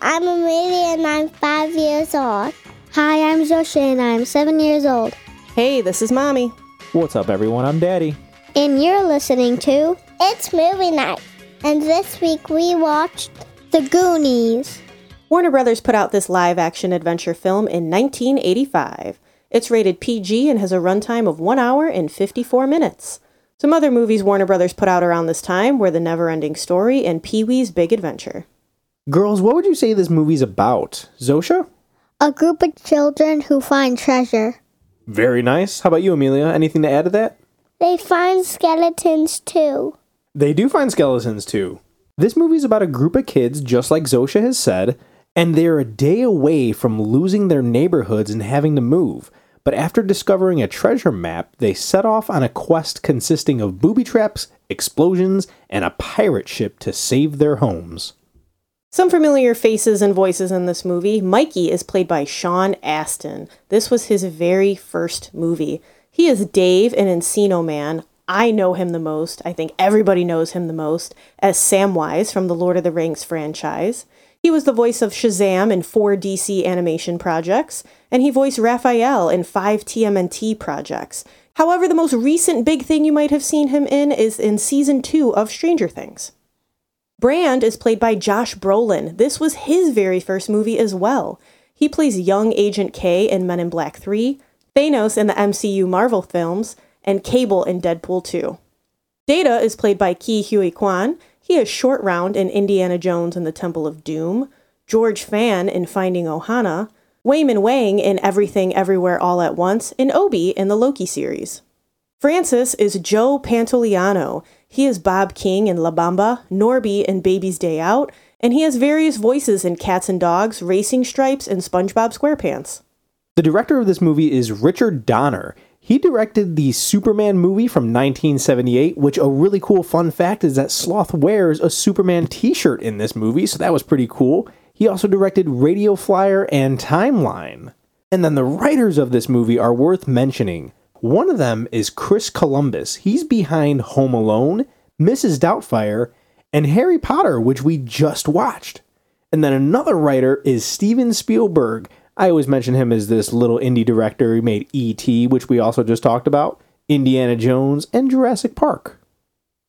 I'm Amelia and I'm five years old. Hi, I'm Zosha and I'm seven years old. Hey, this is Mommy. What's up, everyone? I'm Daddy. And you're listening to It's movie night. And this week we watched The Goonies. Warner Brothers put out this live action adventure film in 1985. It's rated PG and has a runtime of 1 hour and 54 minutes. Some other movies Warner Brothers put out around this time were The Neverending Story and Pee Wee's Big Adventure. Girls, what would you say this movie's about? Zosha? A group of children who find treasure. Very nice. How about you, Amelia? Anything to add to that? They Find Skeletons Too. They do find skeletons too. This movie's about a group of kids, just like Zosha has said, and they're a day away from losing their neighborhoods and having to move. But after discovering a treasure map, they set off on a quest consisting of booby traps, explosions, and a pirate ship to save their homes. Some familiar faces and voices in this movie. Mikey is played by Sean Astin. This was his very first movie. He is Dave in Encino Man. I know him the most. I think everybody knows him the most as Samwise from the Lord of the Rings franchise. He was the voice of Shazam in four DC animation projects, and he voiced Raphael in five TMNT projects. However, the most recent big thing you might have seen him in is in season two of Stranger Things. Brand is played by Josh Brolin. This was his very first movie as well. He plays young Agent K in Men in Black 3, Thanos in the MCU Marvel films, and Cable in Deadpool 2. Data is played by Ke Huy Quan. He is Short Round in Indiana Jones and the Temple of Doom, George Fan in Finding Ohana, Waymond Wang in Everything Everywhere All at Once, and Obi in the Loki series. Francis is Joe Pantoliano. He is Bob King in La Bamba, Norby in Baby's Day Out, and he has various voices in Cats and Dogs, Racing Stripes, and SpongeBob SquarePants. The director of this movie is Richard Donner. He directed the Superman movie from 1978, which a really cool fun fact is that Sloth wears a Superman t shirt in this movie, so that was pretty cool. He also directed Radio Flyer and Timeline. And then the writers of this movie are worth mentioning. One of them is Chris Columbus. He's behind Home Alone, Mrs. Doubtfire, and Harry Potter, which we just watched. And then another writer is Steven Spielberg. I always mention him as this little indie director. He made E.T., which we also just talked about, Indiana Jones, and Jurassic Park.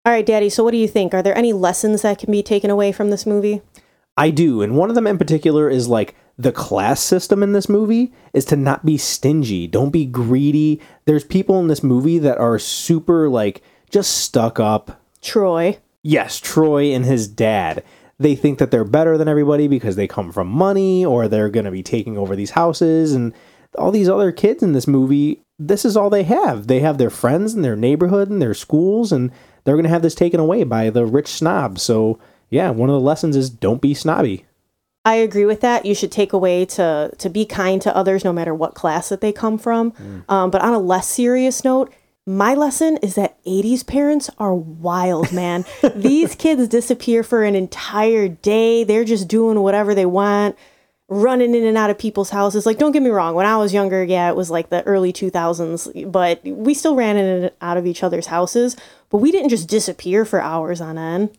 All right, Daddy, so what do you think? Are there any lessons that can be taken away from this movie? I do, and one of them in particular is like the class system in this movie is to not be stingy. Don't be greedy. There's people in this movie that are super like just stuck up. Troy. Yes, Troy and his dad. They think that they're better than everybody because they come from money or they're going to be taking over these houses and all these other kids in this movie, this is all they have. They have their friends and their neighborhood and their schools and they're going to have this taken away by the rich snobs. So, yeah, one of the lessons is don't be snobby. I agree with that. You should take away to to be kind to others, no matter what class that they come from. Um, but on a less serious note, my lesson is that 80s parents are wild, man. These kids disappear for an entire day. They're just doing whatever they want, running in and out of people's houses. Like, don't get me wrong, when I was younger, yeah, it was like the early 2000s, but we still ran in and out of each other's houses. But we didn't just disappear for hours on end.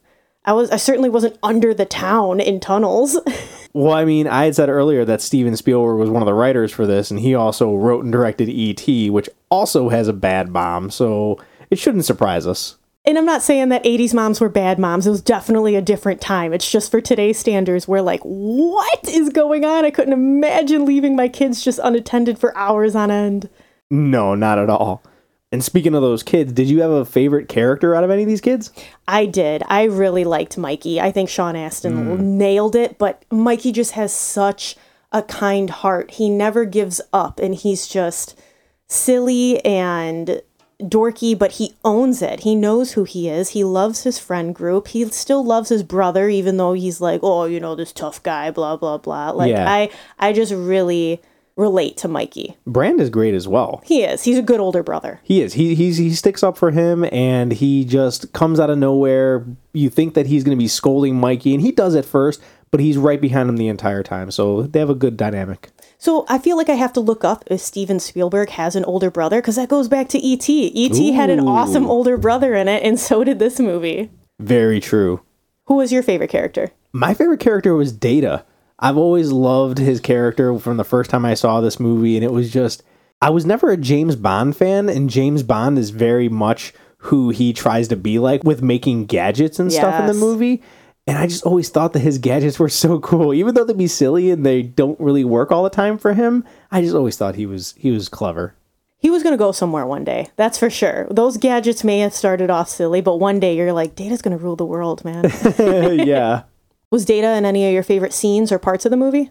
I was I certainly wasn't under the town in tunnels. Well, I mean, I had said earlier that Steven Spielberg was one of the writers for this, and he also wrote and directed E.T., which also has a bad bomb, so it shouldn't surprise us. And I'm not saying that 80s moms were bad moms. It was definitely a different time. It's just for today's standards, we're like, what is going on? I couldn't imagine leaving my kids just unattended for hours on end. No, not at all. And speaking of those kids, did you have a favorite character out of any of these kids? I did. I really liked Mikey. I think Sean Astin hmm. nailed it, but Mikey just has such a kind heart. He never gives up, and he's just silly and dorky, but he owns it. He knows who he is. He loves his friend group. He still loves his brother, even though he's like, oh, you know, this tough guy, blah blah blah. Like Yeah. I, I just really relate to Mikey. Brand is great as well. He is. He's a good older brother. He is. He he's, he sticks up for him, and he just comes out of nowhere. You think that he's going to be scolding Mikey, and he does at first, but he's right behind him the entire time. So they have a good dynamic. So I feel like I have to look up if Steven Spielberg has an older brother because that goes back to E.T. E.T. had an awesome older brother in it, and so did this movie. Very true. Who was your favorite character? My favorite character was Data. I've always loved his character from the first time I saw this movie, and it was just I was never a James Bond fan, and James Bond is very much who he tries to be like with making gadgets and stuff in the movie. And I just always thought that his gadgets were so cool, even though they'd be silly and they don't really work all the time for him. I just always thought he was he was clever. He was going to go somewhere one day. That's for sure. Those gadgets may have started off silly, but one day you're like, Data's going to rule the world, man. yeah. Was Data in any of your favorite scenes or parts of the movie?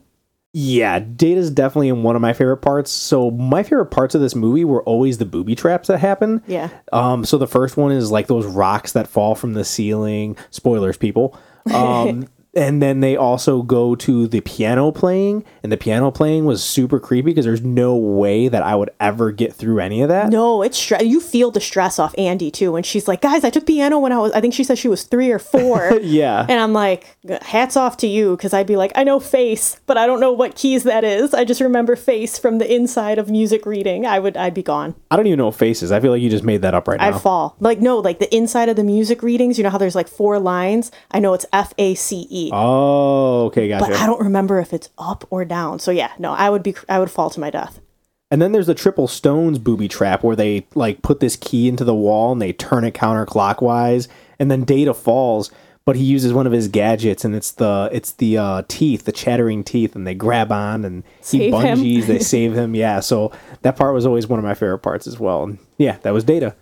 Yeah, Data's definitely in one of my favorite parts. So my favorite parts of this movie were always the booby traps that happen. Yeah. Um, so the first one is like those rocks that fall from the ceiling. Spoilers, people. Um, and then they also go to the piano playing, and the piano playing was super creepy because there's no way that I would ever get through any of that. No, it's stress. You feel the stress off Andy too when she's like, "Guys, I took piano when I was I think she said she was 3 or 4." Yeah. And I'm like, "Hats off to you cuz I'd be like, I know face, but I don't know what keys that is. I just remember face from the inside of music reading. I would I'd be gone. I don't even know faces. I feel like you just made that up right now. I'd fall. Like no, like the inside of the music readings, you know how there's like four lines? I know it's F E. oh, okay, gotcha. But I don't remember if it's up or down. So yeah, no, I would be I would fall to my death. And then there's the triple stones booby trap where they like put this key into the wall and they turn it counterclockwise and then Data falls, but he uses one of his gadgets and it's the it's the uh, teeth, the chattering teeth, and they grab on and he Save him. bungees, they save him. Yeah, so that part was always one of my favorite parts as well. And yeah, that was Data.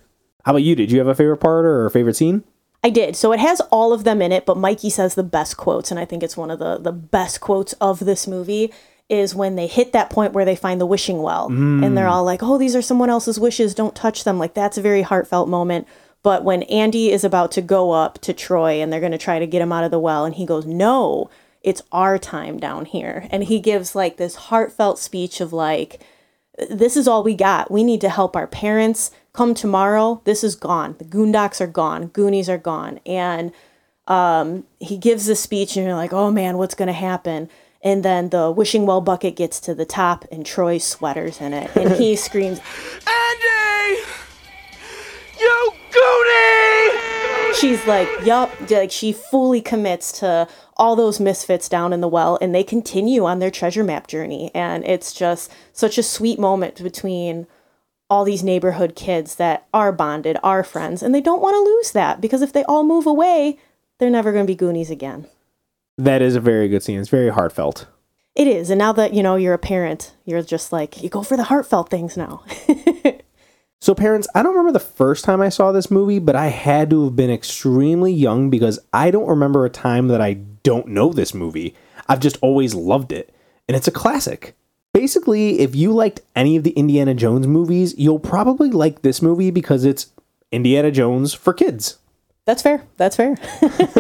How about you? Did you have a favorite part or a favorite scene? I did. So it has all of them in it, but Mikey says the best quotes, and I think it's one of the the best quotes of this movie is when they hit that point where they find the wishing well and they're all like, "Oh, these are someone else's wishes, don't touch them." Like that's a very heartfelt moment. But when Andy is about to go up to Troy and they're going to try to get him out of the well and he goes, "No, it's our time down here." And he gives like this heartfelt speech of like this is all we got. We need to help our parents. Come tomorrow, this is gone. The Goondocks are gone. Goonies are gone. And um, he gives the speech, and you're like, oh man, what's going to happen? And then the wishing well bucket gets to the top, and Troy sweater's in it. And he screams, Andy! You goonie! she's like, yup. Like, she fully commits to all those misfits down in the well, and they continue on their treasure map journey. And it's just such a sweet moment between all these neighborhood kids that are bonded, are friends, and they don't want to lose that because if they all move away, they're never going to be Goonies again. That is a very good scene. It's very heartfelt. It is. And now that, you know, you're a parent, you're just like, you go for the heartfelt things now. So, parents, I don't remember the first time I saw this movie, but I had to have been extremely young because I don't remember a time that I don't know this movie. I've just always loved it, and it's a classic. Basically, if you liked any of the Indiana Jones movies, you'll probably like this movie because it's Indiana Jones for kids. That's fair. That's fair.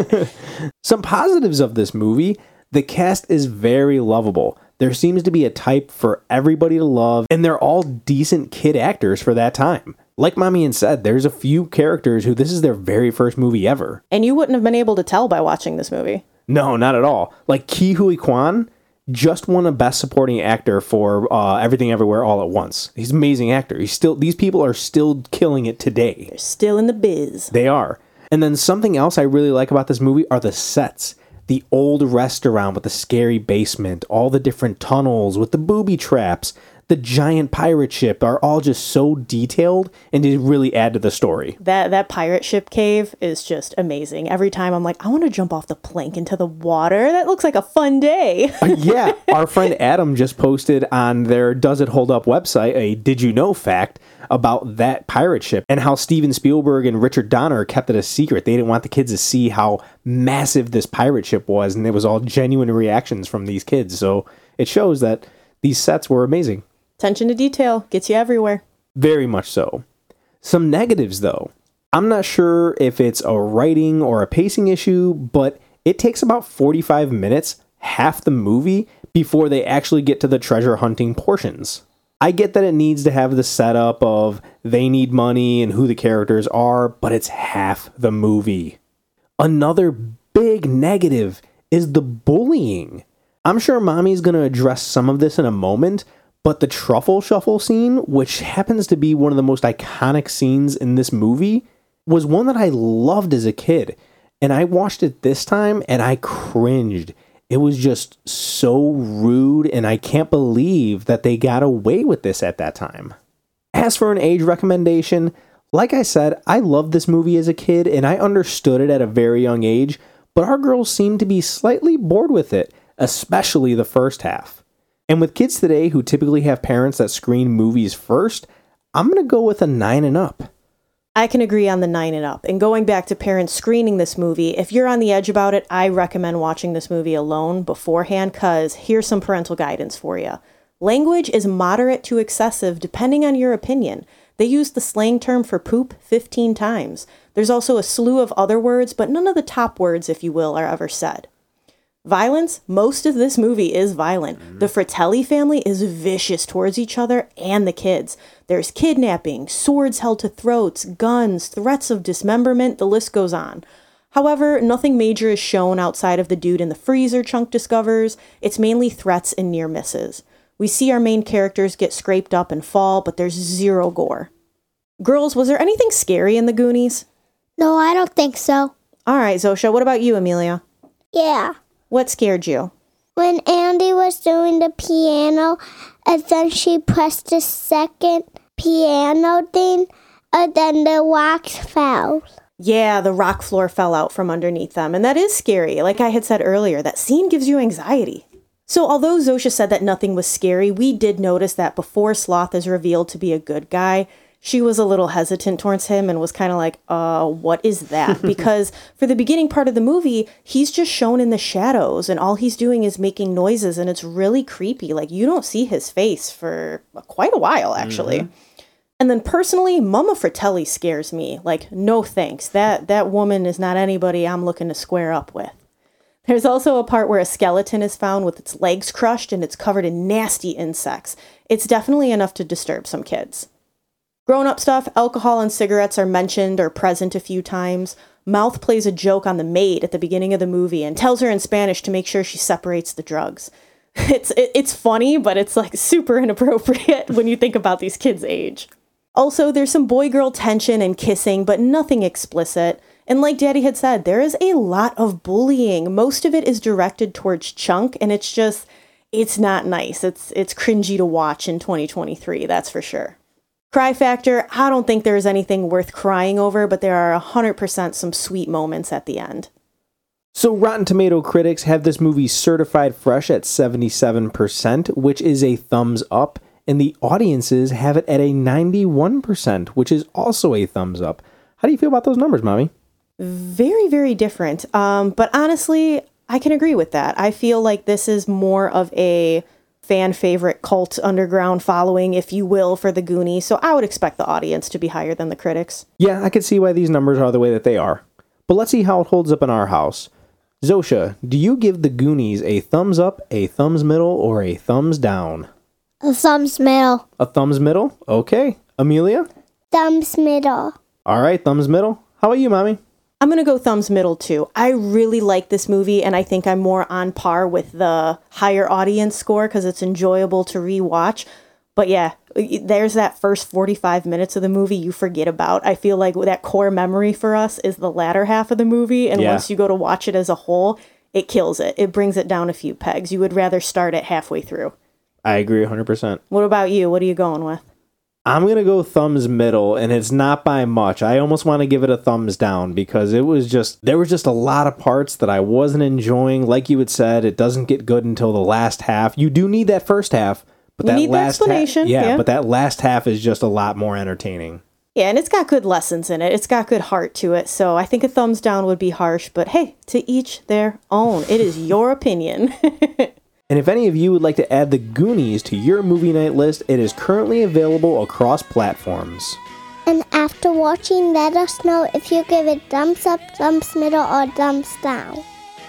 Some positives of this movie the cast is very lovable. There seems to be a type for everybody to love, and they're all decent kid actors for that time. Like Mommy and said, there's a few characters who this is their very first movie ever. and you wouldn't have been able to tell by watching this movie. No, not at all. Like Ke Huy Quan just won a Best Supporting Actor for uh, Everything Everywhere All at Once. He's an amazing actor. He's still these people are still killing it today. They're still in the biz. They are. And then something else I really like about this movie are the sets. The old restaurant with the scary basement, all the different tunnels with the booby traps, the giant pirate ship are all just so detailed and they really add to the story. That that pirate ship cave is just amazing. Every time I'm like, I want to jump off the plank into the water. That looks like a fun day. Uh, yeah, our friend Adam just posted on their Does It Hold Up website a Did You Know fact about that pirate ship and how Steven Spielberg and Richard Donner kept it a secret. They didn't want the kids to see how massive this pirate ship was, and it was all genuine reactions from these kids. So it shows that these sets were amazing. Attention to detail gets you everywhere. Very much so. Some negatives, though. I'm not sure if it's a writing or a pacing issue, but it takes about 45 minutes, half the movie, before they actually get to the treasure hunting portions. I get that it needs to have the setup of they need money and who the characters are, but it's half the movie. Another big negative is the bullying. I'm sure mommy's to address some of this in a moment, but the truffle shuffle scene, which happens to be one of the most iconic scenes in this movie, was one that I loved as a kid. And I watched it this time and I cringed. It was just so rude, and I can't believe that they got away with this at that time. As for an age recommendation, like I said, I loved this movie as a kid and I understood it at a very young age, but our girls seemed to be slightly bored with it, especially the first half. And with kids today who typically have parents that screen movies first, I'm going to go with a 9 and up. I can agree on the nine and up. And going back to parents screening this movie, if you're on the edge about it, I recommend watching this movie alone beforehand because here's some parental guidance for you. Language is moderate to excessive depending on your opinion. They use the slang term for poop 15 times. There's also a slew of other words, but none of the top words, if you will, are ever said. Violence, most of this movie is violent. Mm-hmm. The Fratelli family is vicious towards each other and the kids. There's kidnapping, swords held to throats, guns, threats of dismemberment, the list goes on. However, nothing major is shown outside of the dude in the freezer Chunk discovers. It's mainly threats and near misses. We see our main characters get scraped up and fall, but there's zero gore. Girls, was there anything scary in the Goonies? No, I don't think so. All right, Zosha, what about you, Amelia? Yeah. What scared you? When Andy was doing the piano, and then she pressed the second piano thing, and then the rocks fell. Yeah, the rock floor fell out from underneath them, and that is scary. Like I had said earlier, that scene gives you anxiety. So, although Zosha said that nothing was scary, we did notice that before Sloth is revealed to be a good guy, she was a little hesitant towards him and was kind of like, uh, what is that? because for the beginning part of the movie, he's just shown in the shadows and all he's doing is making noises and it's really creepy. Like, you don't see his face for quite a while, actually. And then personally, Mama Fratelli scares me. Like, no thanks. That that woman is not anybody I'm looking to square up with. There's also a part where a skeleton is found with its legs crushed and it's covered in nasty insects. It's definitely enough to disturb some kids. Grown up stuff, alcohol and cigarettes are mentioned or present a few times. Mouth plays a joke on the maid at the beginning of the movie and tells her in Spanish to make sure she separates the drugs. It's it, it's funny, but it's like super inappropriate when you think about these kids' age. Also, there's some boy girl tension and kissing, but nothing explicit. And like Daddy had said, there is a lot of bullying. Most of it is directed towards Chunk, and it's just it's not nice. It's it's cringy to watch in 2023, that's for sure. Cry factor, I don't think there is anything worth crying over, but there are 100% some sweet moments at the end. So, Rotten Tomato critics have this movie certified fresh at 77%, which is a thumbs up, and the audiences have it at a 91%, which is also a thumbs up. How do you feel about those numbers, Mommy? very very different um, but honestly i can agree with that i feel like this is more of a fan favorite cult underground following if you will for the goonies so i would expect the audience to be higher than the critics Yeah, I can see why these numbers are the way that they are. But let's see how it holds up in our house. Zosha, do you give the Goonies a thumbs up, a thumbs middle, or a thumbs down? A thumbs middle. A thumbs middle? Okay. Amelia? Thumbs middle. All right, thumbs middle. How about you, Mommy? I'm gonna go thumbs middle too. I really like this movie and i think i'm more on par with the higher audience score because it's enjoyable to rewatch. But yeah there's that first 45 minutes of the movie you forget about. I feel like that core memory for us is the latter half of the movie and Yeah. once you go to watch it as a whole it kills it. It brings it down a few pegs. You would rather start it halfway through. I agree 100%. what about you? What are you going with I'm going to go thumbs middle, and it's not by much. I almost want to give it a thumbs down because it was just, there was just a lot of parts that I wasn't enjoying. Like you had said, it doesn't get good until the last half. You do need that first half, but You that need last half, explanation, yeah, yeah. but that last half is just a lot more entertaining. Yeah, and it's got good lessons in it. It's got good heart to it. So I think a thumbs down would be harsh, but hey, to each their own. It is your opinion. And if any of you would like to add the Goonies to your movie night list, it is currently available across platforms. And after watching, let us know if you give it thumbs up, thumbs middle, or thumbs down.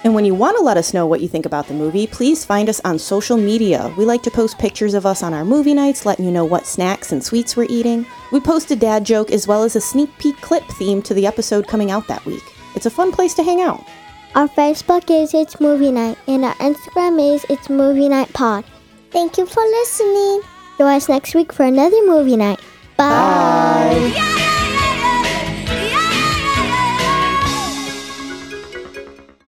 and when you want to let us know what you think about the movie, please find us on social media. We like to post pictures of us on our movie nights, letting you know what snacks and sweets we're eating. We post a dad joke as well as a sneak peek clip theme to the episode coming out that week. It's a fun place to hang out. Our Facebook is It's Movie Night, and our Instagram is It's Movie Night Pod. Thank you for listening. Join us next week for another movie night. Bye. Yeah!